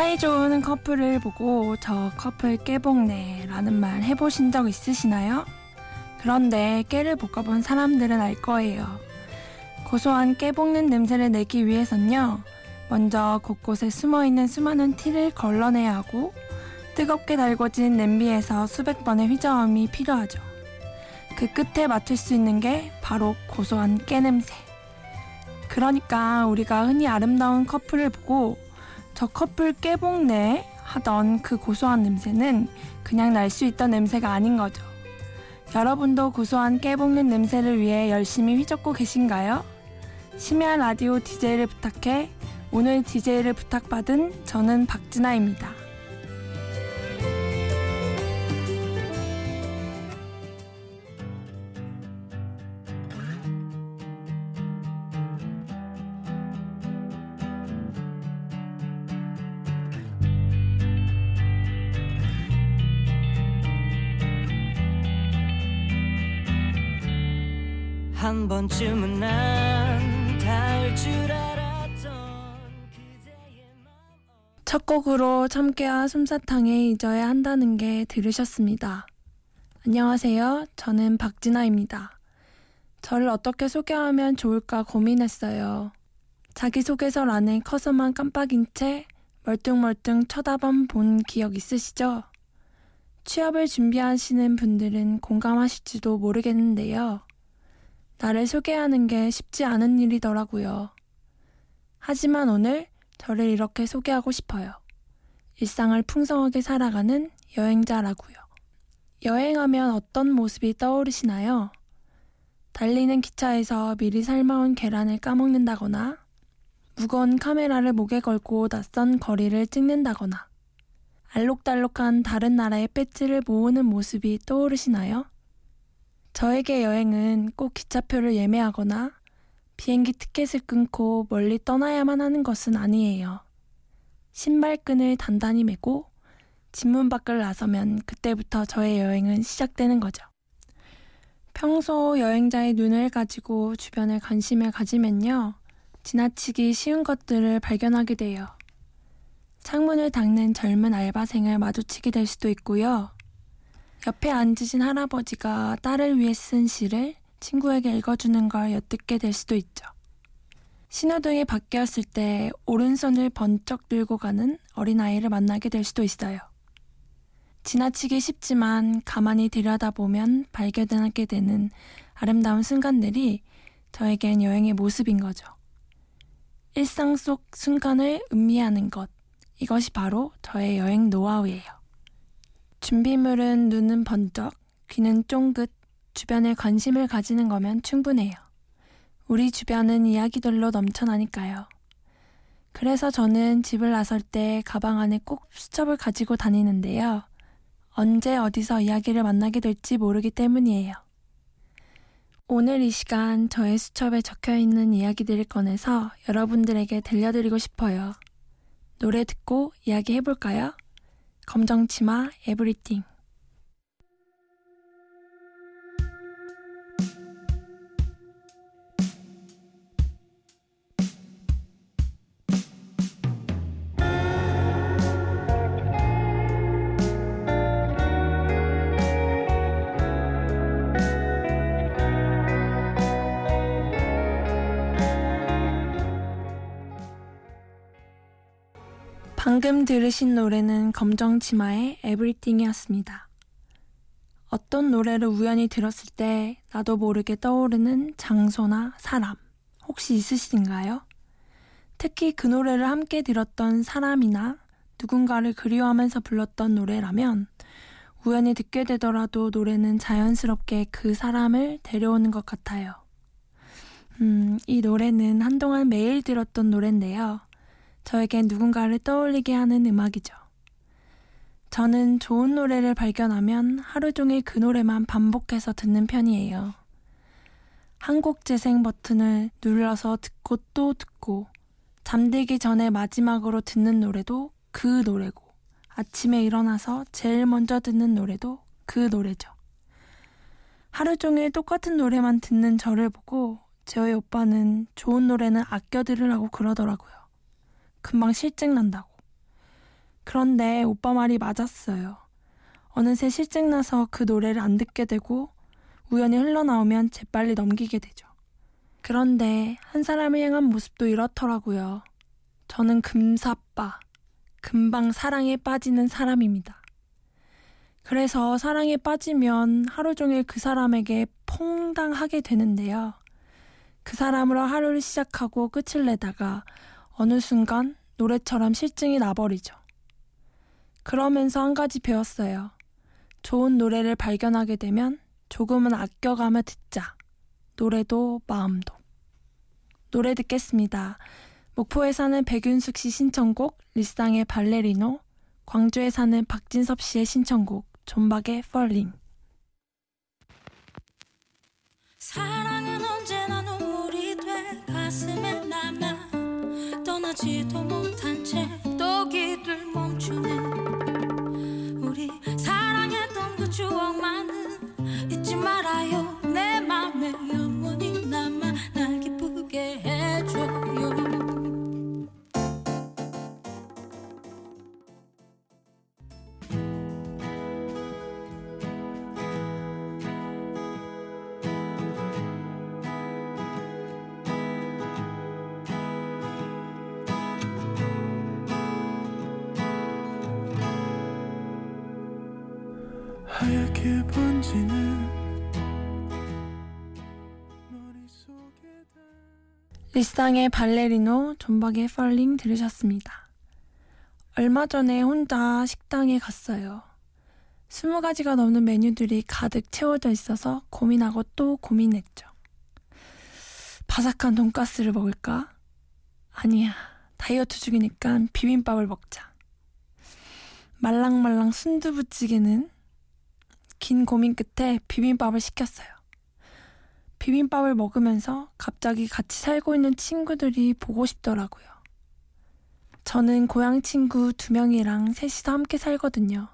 사이 좋은 커플을 보고 저 커플 깨복네 라는 말 해보신 적 있으시나요? 그런데 깨를 볶아본 사람들은 알 거예요. 고소한 깨 볶는 냄새를 내기 위해선요. 먼저 곳곳에 숨어있는 수많은 티를 걸러내야 하고 뜨겁게 달궈진 냄비에서 수백 번의 휘저음이 필요하죠. 그 끝에 맡을 수 있는 게 바로 고소한 깨 냄새. 그러니까 우리가 흔히 아름다운 커플을 보고 저 커플 깨복네 하던 그 고소한 냄새는 그냥 날 수 있던 냄새가 아닌 거죠. 여러분도 고소한 깨볶는 냄새를 위해 열심히 휘젓고 계신가요? 심야 라디오 DJ를 부탁해 오늘 DJ를 부탁받은 저는 박진아입니다. 한 번쯤은 난 닿을 줄 알았던 첫 곡으로 참깨와 솜사탕에 잊어야 한다는 게 들으셨습니다. 안녕하세요. 저는 박진아입니다. 저를 어떻게 소개하면 좋을까 고민했어요. 자기소개서란에 커서만 깜빡인 채 멀뚱멀뚱 쳐다만 본 기억 있으시죠? 취업을 준비하시는 분들은 공감하실지도 모르겠는데요. 나를 소개하는 게 쉽지 않은 일이더라고요. 하지만 오늘 저를 이렇게 소개하고 싶어요. 일상을 풍성하게 살아가는 여행자라고요. 여행하면 어떤 모습이 떠오르시나요? 달리는 기차에서 미리 삶아온 계란을 까먹는다거나, 무거운 카메라를 목에 걸고 낯선 거리를 찍는다거나, 알록달록한 다른 나라의 배지를 모으는 모습이 떠오르시나요? 저에게 여행은 꼭 기차표를 예매하거나 비행기 티켓을 끊고 멀리 떠나야만 하는 것은 아니에요. 신발끈을 단단히 매고 집문 밖을 나서면 그때부터 저의 여행은 시작되는 거죠. 평소 여행자의 눈을 가지고 주변에 관심을 가지면요. 지나치기 쉬운 것들을 발견하게 돼요. 창문을 닦는 젊은 알바생을 마주치게 될 수도 있고요. 옆에 앉으신 할아버지가 딸을 위해 쓴 시를 친구에게 읽어주는 걸 엿듣게 될 수도 있죠. 신호등이 바뀌었을 때 오른손을 번쩍 들고 가는 어린아이를 만나게 될 수도 있어요. 지나치기 쉽지만 가만히 들여다보면 발견하게 되는 아름다운 순간들이 저에겐 여행의 모습인 거죠. 일상 속 순간을 음미하는 것, 이것이 바로 저의 여행 노하우예요. 준비물은 눈은 번쩍, 귀는 쫑긋, 주변에 관심을 가지는 거면 충분해요. 우리 주변은 이야기들로 넘쳐나니까요. 그래서 저는 집을 나설 때 가방 안에 꼭 수첩을 가지고 다니는데요. 언제 어디서 이야기를 만나게 될지 모르기 때문이에요. 오늘 이 시간 저의 수첩에 적혀 있는 이야기들을 꺼내서 여러분들에게 들려드리고 싶어요. 노래 듣고 이야기 해볼까요? 검정치마 에브리띵 방금 들으신 노래는 검정치마의 에브리띵이었습니다. 어떤 노래를 우연히 들었을 때 나도 모르게 떠오르는 장소나 사람 혹시 있으신가요? 특히 그 노래를 함께 들었던 사람이나 누군가를 그리워하면서 불렀던 노래라면 우연히 듣게 되더라도 노래는 자연스럽게 그 사람을 데려오는 것 같아요. 음, 이 노래는 한동안 매일 들었던 노래인데요. 저에겐 누군가를 떠올리게 하는 음악이죠. 저는 좋은 노래를 발견하면 하루 종일 그 노래만 반복해서 듣는 편이에요. 한곡 재생 버튼을 눌러서 듣고 또 듣고 잠들기 전에 마지막으로 듣는 노래도 그 노래고 아침에 일어나서 제일 먼저 듣는 노래도 그 노래죠. 하루 종일 똑같은 노래만 듣는 저를 보고 저희 오빠는 좋은 노래는 아껴 들으라고 그러더라고요. 금방 실증 난다고. 그런데 오빠 말이 맞았어요. 어느새 실증 나서 그 노래를 안 듣게 되고 우연히 흘러나오면 재빨리 넘기게 되죠. 그런데 한 사람을 향한 모습도 이렇더라고요. 저는 금사빠, 금방 사랑에 빠지는 사람입니다. 그래서 사랑에 빠지면 하루 종일 그 사람에게 퐁당하게 되는데요. 그 사람으로 하루를 시작하고 끝을 내다가 어느 순간 노래처럼 실증이 나버리죠. 그러면서 한 가지 배웠어요. 좋은 노래를 발견하게 되면 조금은 아껴가며 듣자. 노래도 마음도. 노래 듣겠습니다. 목포에 사는 백윤숙 씨 신청곡 리쌍의 발레리노, 광주에 사는 박진섭 씨의 신청곡 존박의 펄링. 떠나지도 못한 채 또 길을 멈추네. 우리 사랑했던 그 추억만은 잊지 말아요. 내 맘에 하얗게 번지는 리쌍의 발레리노, 존박의 펄링 들으셨습니다. 얼마 전에 혼자 식당에 갔어요. 스무 가지가 넘는 메뉴들이 가득 채워져 있어서 고민하고 또 고민했죠. 바삭한 돈가스를 먹을까? 아니야. 다이어트 중이니까 비빔밥을 먹자. 말랑말랑 순두부찌개는 긴 고민 끝에 비빔밥을 시켰어요. 비빔밥을 먹으면서 갑자기 같이 살고 있는 친구들이 보고 싶더라고요. 저는 고향 친구 두 명이랑 셋이서 함께 살거든요.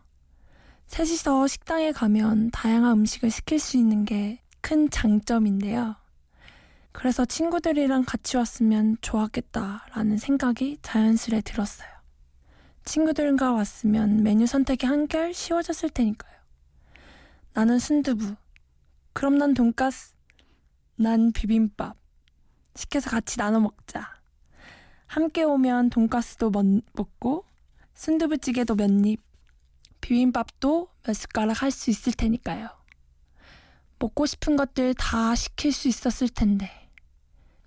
셋이서 식당에 가면 다양한 음식을 시킬 수 있는 게 큰 장점인데요. 그래서 친구들이랑 같이 왔으면 좋았겠다라는 생각이 자연스레 들었어요. 친구들과 왔으면 메뉴 선택이 한결 쉬워졌을 테니까요. 나는 순두부. 그럼 난 돈가스. 난 비빔밥. 시켜서 같이 나눠 먹자. 함께 오면 돈가스도 먹고 순두부찌개도 몇 입, 비빔밥도 몇 숟가락 할 수 있을 테니까요. 먹고 싶은 것들 다 시킬 수 있었을 텐데.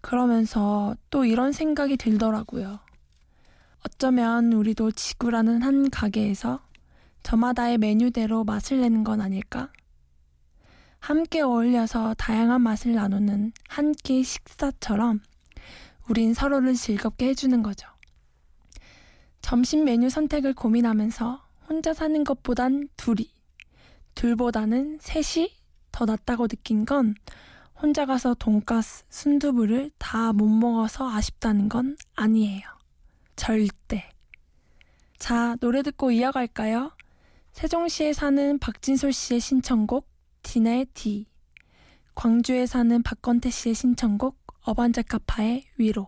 그러면서 또 이런 생각이 들더라고요. 어쩌면 우리도 지구라는 한 가게에서 저마다의 메뉴대로 맛을 내는 건 아닐까? 함께 어울려서 다양한 맛을 나누는 한 끼 식사처럼 우린 서로를 즐겁게 해주는 거죠. 점심 메뉴 선택을 고민하면서 혼자 사는 것보단 둘이, 둘보다는 셋이 더 낫다고 느낀 건 혼자 가서 돈가스, 순두부를 다 못 먹어서 아쉽다는 건 아니에요. 절대. 자, 노래 듣고 이어갈까요? 세종시에 사는 박진솔 씨의 신청곡 디나의 디. 광주에 사는 박건태 씨의 신청곡 어반자카파의 위로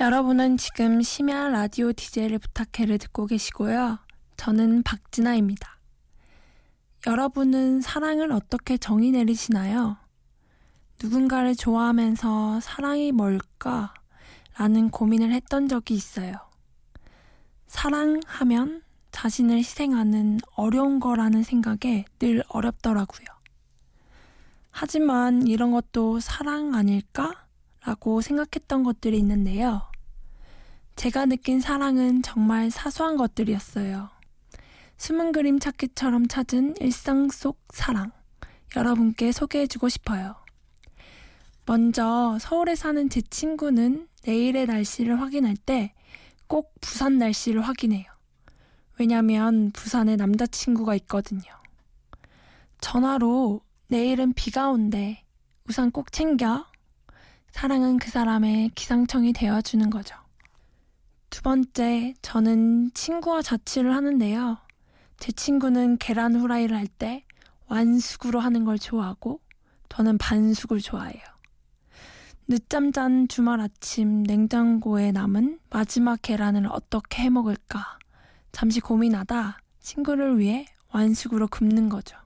여러분은 지금 심야 라디오 DJ를 부탁해를 듣고 계시고요. 저는 박진아입니다. 여러분은 사랑을 어떻게 정의 내리시나요? 누군가를 좋아하면서 사랑이 뭘까? 라는 고민을 했던 적이 있어요. 사랑하면 자신을 희생하는 어려운 거라는 생각에 늘 어렵더라고요. 하지만 이런 것도 사랑 아닐까? 라고 생각했던 것들이 있는데요. 제가 느낀 사랑은 정말 사소한 것들이었어요. 숨은 그림 찾기처럼 찾은 일상 속 사랑. 여러분께 소개해주고 싶어요. 먼저 서울에 사는 제 친구는 내일의 날씨를 확인할 때 꼭 부산 날씨를 확인해요. 왜냐면 부산에 남자친구가 있거든요. 전화로 내일은 비가 온대. 우산 꼭 챙겨. 사랑은 그 사람의 기상청이 되어주는 거죠. 두 번째, 저는 친구와 자취를 하는데요. 제 친구는 계란 후라이를 할 때 완숙으로 하는 걸 좋아하고 저는 반숙을 좋아해요. 늦잠 잔 주말 아침 냉장고에 남은 마지막 계란을 어떻게 해 먹을까 잠시 고민하다 친구를 위해 완숙으로 굽는 거죠.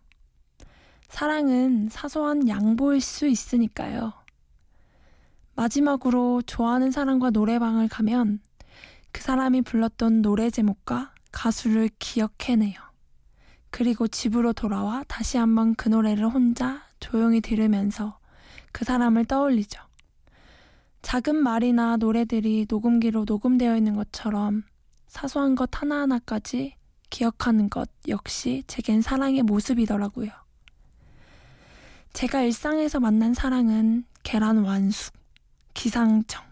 사랑은 사소한 양보일 수 있으니까요. 마지막으로 좋아하는 사람과 노래방을 가면 그 사람이 불렀던 노래 제목과 가수를 기억해내요. 그리고 집으로 돌아와 다시 한번 그 노래를 혼자 조용히 들으면서 그 사람을 떠올리죠. 작은 말이나 노래들이 녹음기로 녹음되어 있는 것처럼 사소한 것 하나하나까지 기억하는 것 역시 제겐 사랑의 모습이더라고요. 제가 일상에서 만난 사랑은 계란 완숙, 기상청,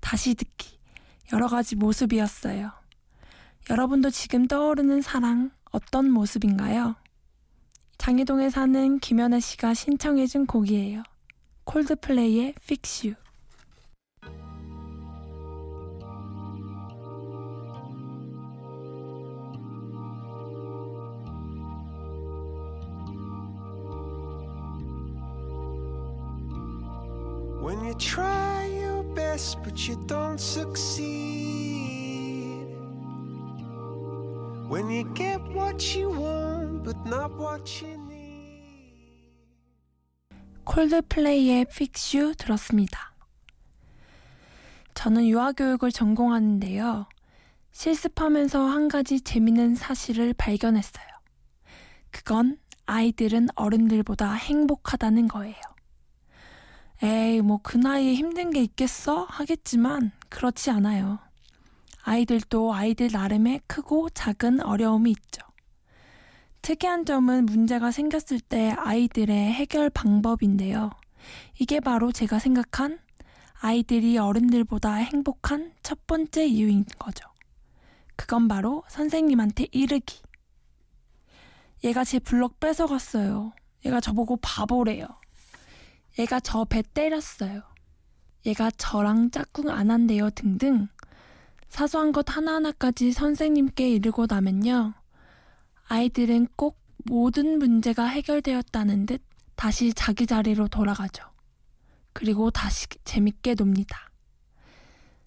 다시 듣기, 여러 가지 모습이었어요. 여러분도 지금 떠오르는 사랑 어떤 모습인가요? 장희동에 사는 김연아 씨가 신청해준 곡이에요. 콜드플레이의 Fix You. But you don't succeed. When you get what you want but not what you need. 콜드플레이의 Fix You 들었습니다. 저는 유아교육을 전공하는데요. 실습하면서 한 가지 재밌는 사실을 발견했어요. 그건 아이들은 어른들보다 행복하다는 거예요. 에이, 뭐 그 나이에 힘든 게 있겠어? 하겠지만 그렇지 않아요. 아이들도 아이들 나름의 크고 작은 어려움이 있죠. 특이한 점은 문제가 생겼을 때 아이들의 해결 방법인데요. 이게 바로 제가 생각한 아이들이 어른들보다 행복한 첫 번째 이유인 거죠. 그건 바로 선생님한테 이르기. 얘가 제 블럭 뺏어갔어요. 얘가 저보고 바보래요. 얘가 저 배 때렸어요. 얘가 저랑 짝꿍 안 한대요 등등 사소한 것 하나하나까지 선생님께 이르고 나면요. 아이들은 꼭 모든 문제가 해결되었다는 듯 다시 자기 자리로 돌아가죠. 그리고 다시 재밌게 놉니다.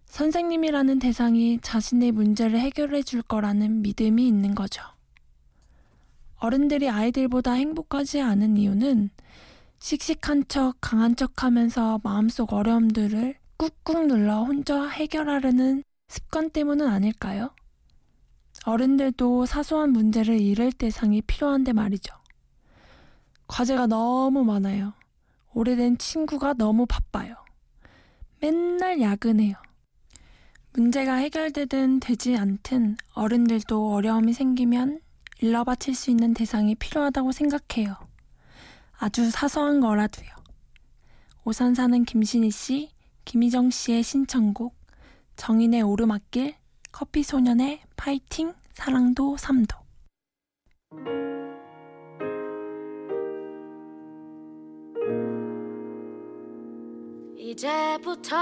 선생님이라는 대상이 자신의 문제를 해결해 줄 거라는 믿음이 있는 거죠. 어른들이 아이들보다 행복하지 않은 이유는 씩씩한 척, 강한 척 하면서 마음속 어려움들을 꾹꾹 눌러 혼자 해결하려는 습관 때문은 아닐까요? 어른들도 사소한 문제를 잃을 대상이 필요한데 말이죠. 과제가 너무 많아요. 오래된 친구가 너무 바빠요. 맨날 야근해요. 문제가 해결되든 되지 않든 어른들도 어려움이 생기면 일러 바칠 수 있는 대상이 필요하다고 생각해요. 아주 사소한 거라도요. 오산 사는 김신희 씨, 김희정 씨의 신청곡, 정인의 오르막길, 커피 소년의 파이팅, 사랑도 삼도. 이제부터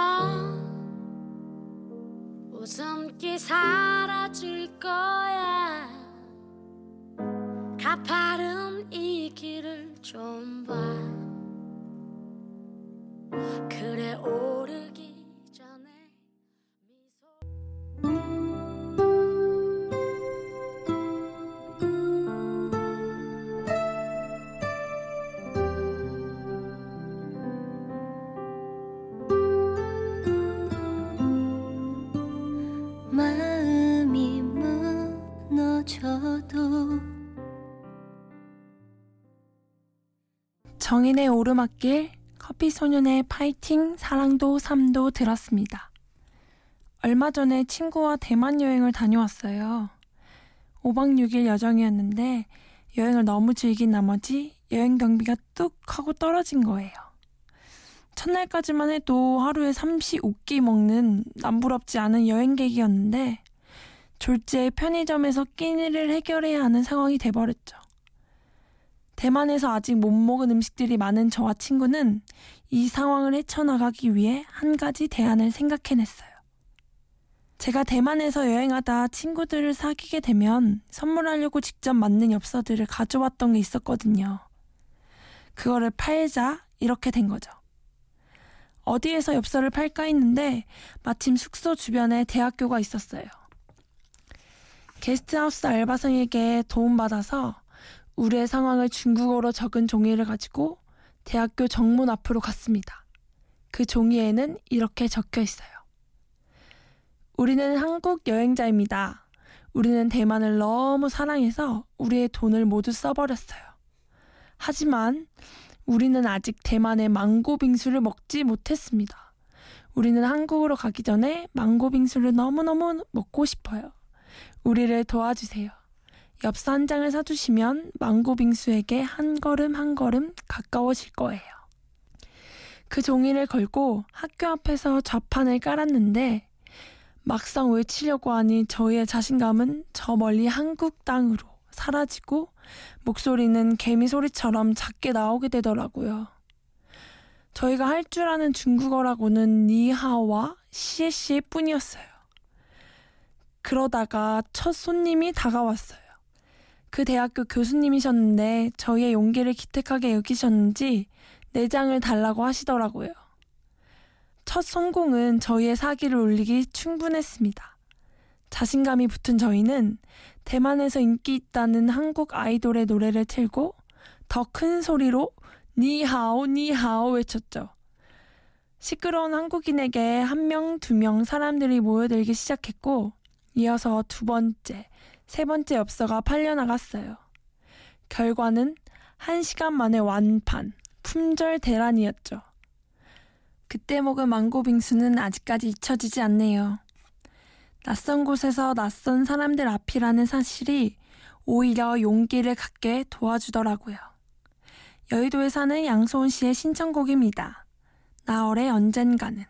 웃음기 사라질 거야 가파른 이 길을 좀 봐. 그래 오르기 정인의 오르막길, 커피 소년의 파이팅, 사랑도 삶도 들었습니다. 얼마 전에 친구와 대만 여행을 다녀왔어요. 5박 6일 여정이었는데 여행을 너무 즐긴 나머지 여행 경비가 뚝 하고 떨어진 거예요. 첫날까지만 해도 하루에 35끼 먹는 남부럽지 않은 여행객이었는데 졸지에 편의점에서 끼니를 해결해야 하는 상황이 돼버렸죠. 대만에서 아직 못 먹은 음식들이 많은 저와 친구는 이 상황을 헤쳐나가기 위해 한 가지 대안을 생각해냈어요. 제가 대만에서 여행하다 친구들을 사귀게 되면 선물하려고 직접 만든 엽서들을 가져왔던 게 있었거든요. 그거를 팔자 이렇게 된 거죠. 어디에서 엽서를 팔까 했는데 마침 숙소 주변에 대학교가 있었어요. 게스트하우스 알바생에게 도움받아서 우리의 상황을 중국어로 적은 종이를 가지고 대학교 정문 앞으로 갔습니다. 그 종이에는 이렇게 적혀 있어요. 우리는 한국 여행자입니다. 우리는 대만을 너무 사랑해서 우리의 돈을 모두 써버렸어요. 하지만 우리는 아직 대만의 망고 빙수를 먹지 못했습니다. 우리는 한국으로 가기 전에 망고 빙수를 너무너무 먹고 싶어요. 우리를 도와주세요. 엽서 한 장을 사주시면 망고 빙수에게 한 걸음 한 걸음 가까워질 거예요. 그 종이를 걸고 학교 앞에서 좌판을 깔았는데 막상 외치려고 하니 저희의 자신감은 저 멀리 한국 땅으로 사라지고 목소리는 개미 소리처럼 작게 나오게 되더라고요. 저희가 할 줄 아는 중국어라고는 니하오와 시에시에 뿐이었어요. 그러다가 첫 손님이 다가왔어요. 그 대학교 교수님이셨는데 저희의 용기를 기특하게 여기셨는지 내장을 달라고 하시더라고요. 첫 성공은 저희의 사기를 올리기 충분했습니다. 자신감이 붙은 저희는 대만에서 인기 있다는 한국 아이돌의 노래를 틀고 더 큰 소리로 니하오 니하오 외쳤죠. 시끄러운 한국인에게 한 명, 두 명 사람들이 모여들기 시작했고 이어서 두 번째, 세 번째 엽서가 팔려나갔어요. 결과는 한 시간 만에 완판, 품절 대란이었죠. 그때 먹은 망고 빙수는 아직까지 잊혀지지 않네요. 낯선 곳에서 낯선 사람들 앞이라는 사실이 오히려 용기를 갖게 도와주더라고요. 여의도에 사는 양소은 씨의 신청곡입니다. 나월의 언젠가는.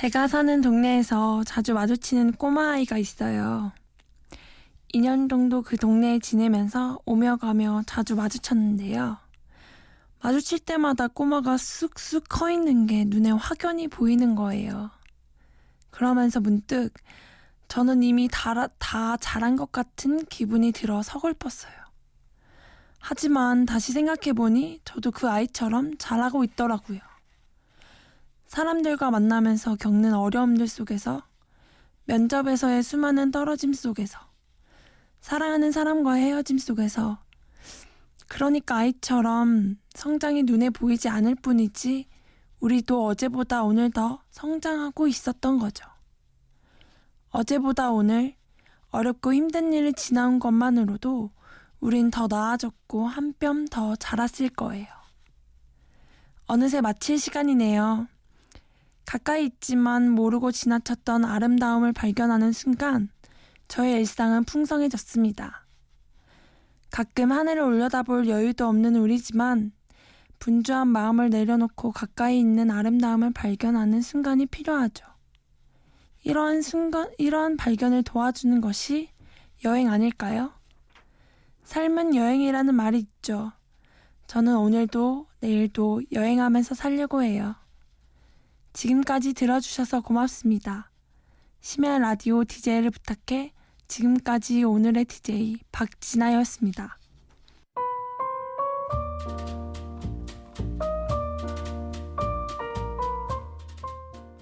제가 사는 동네에서 자주 마주치는 꼬마아이가 있어요. 2년 정도 그 동네에 지내면서 오며 가며 자주 마주쳤는데요. 마주칠 때마다 꼬마가 쑥쑥 커 있는 게 눈에 확연히 보이는 거예요. 그러면서 문득 저는 이미 다, 다 자란 것 같은 기분이 들어 서글펐어요. 하지만 다시 생각해보니 저도 그 아이처럼 자라고 있더라고요. 사람들과 만나면서 겪는 어려움들 속에서 면접에서의 수많은 떨어짐 속에서 사랑하는 사람과의 헤어짐 속에서 그러니까 아이처럼 성장이 눈에 보이지 않을 뿐이지 우리도 어제보다 오늘 더 성장하고 있었던 거죠. 어제보다 오늘 어렵고 힘든 일을 지나온 것만으로도 우린 더 나아졌고 한 뼘 더 자랐을 거예요. 어느새 마칠 시간이네요. 가까이 있지만 모르고 지나쳤던 아름다움을 발견하는 순간 저의 일상은 풍성해졌습니다. 가끔 하늘을 올려다볼 여유도 없는 우리지만 분주한 마음을 내려놓고 가까이 있는 아름다움을 발견하는 순간이 필요하죠. 이러한 순간, 이러한 발견을 도와주는 것이 여행 아닐까요? 삶은 여행이라는 말이 있죠. 저는 오늘도 내일도 여행하면서 살려고 해요. 지금까지 들어주셔서 고맙습니다. 심야 라디오 DJ를 부탁해 지금까지 오늘의 DJ 박진아였습니다.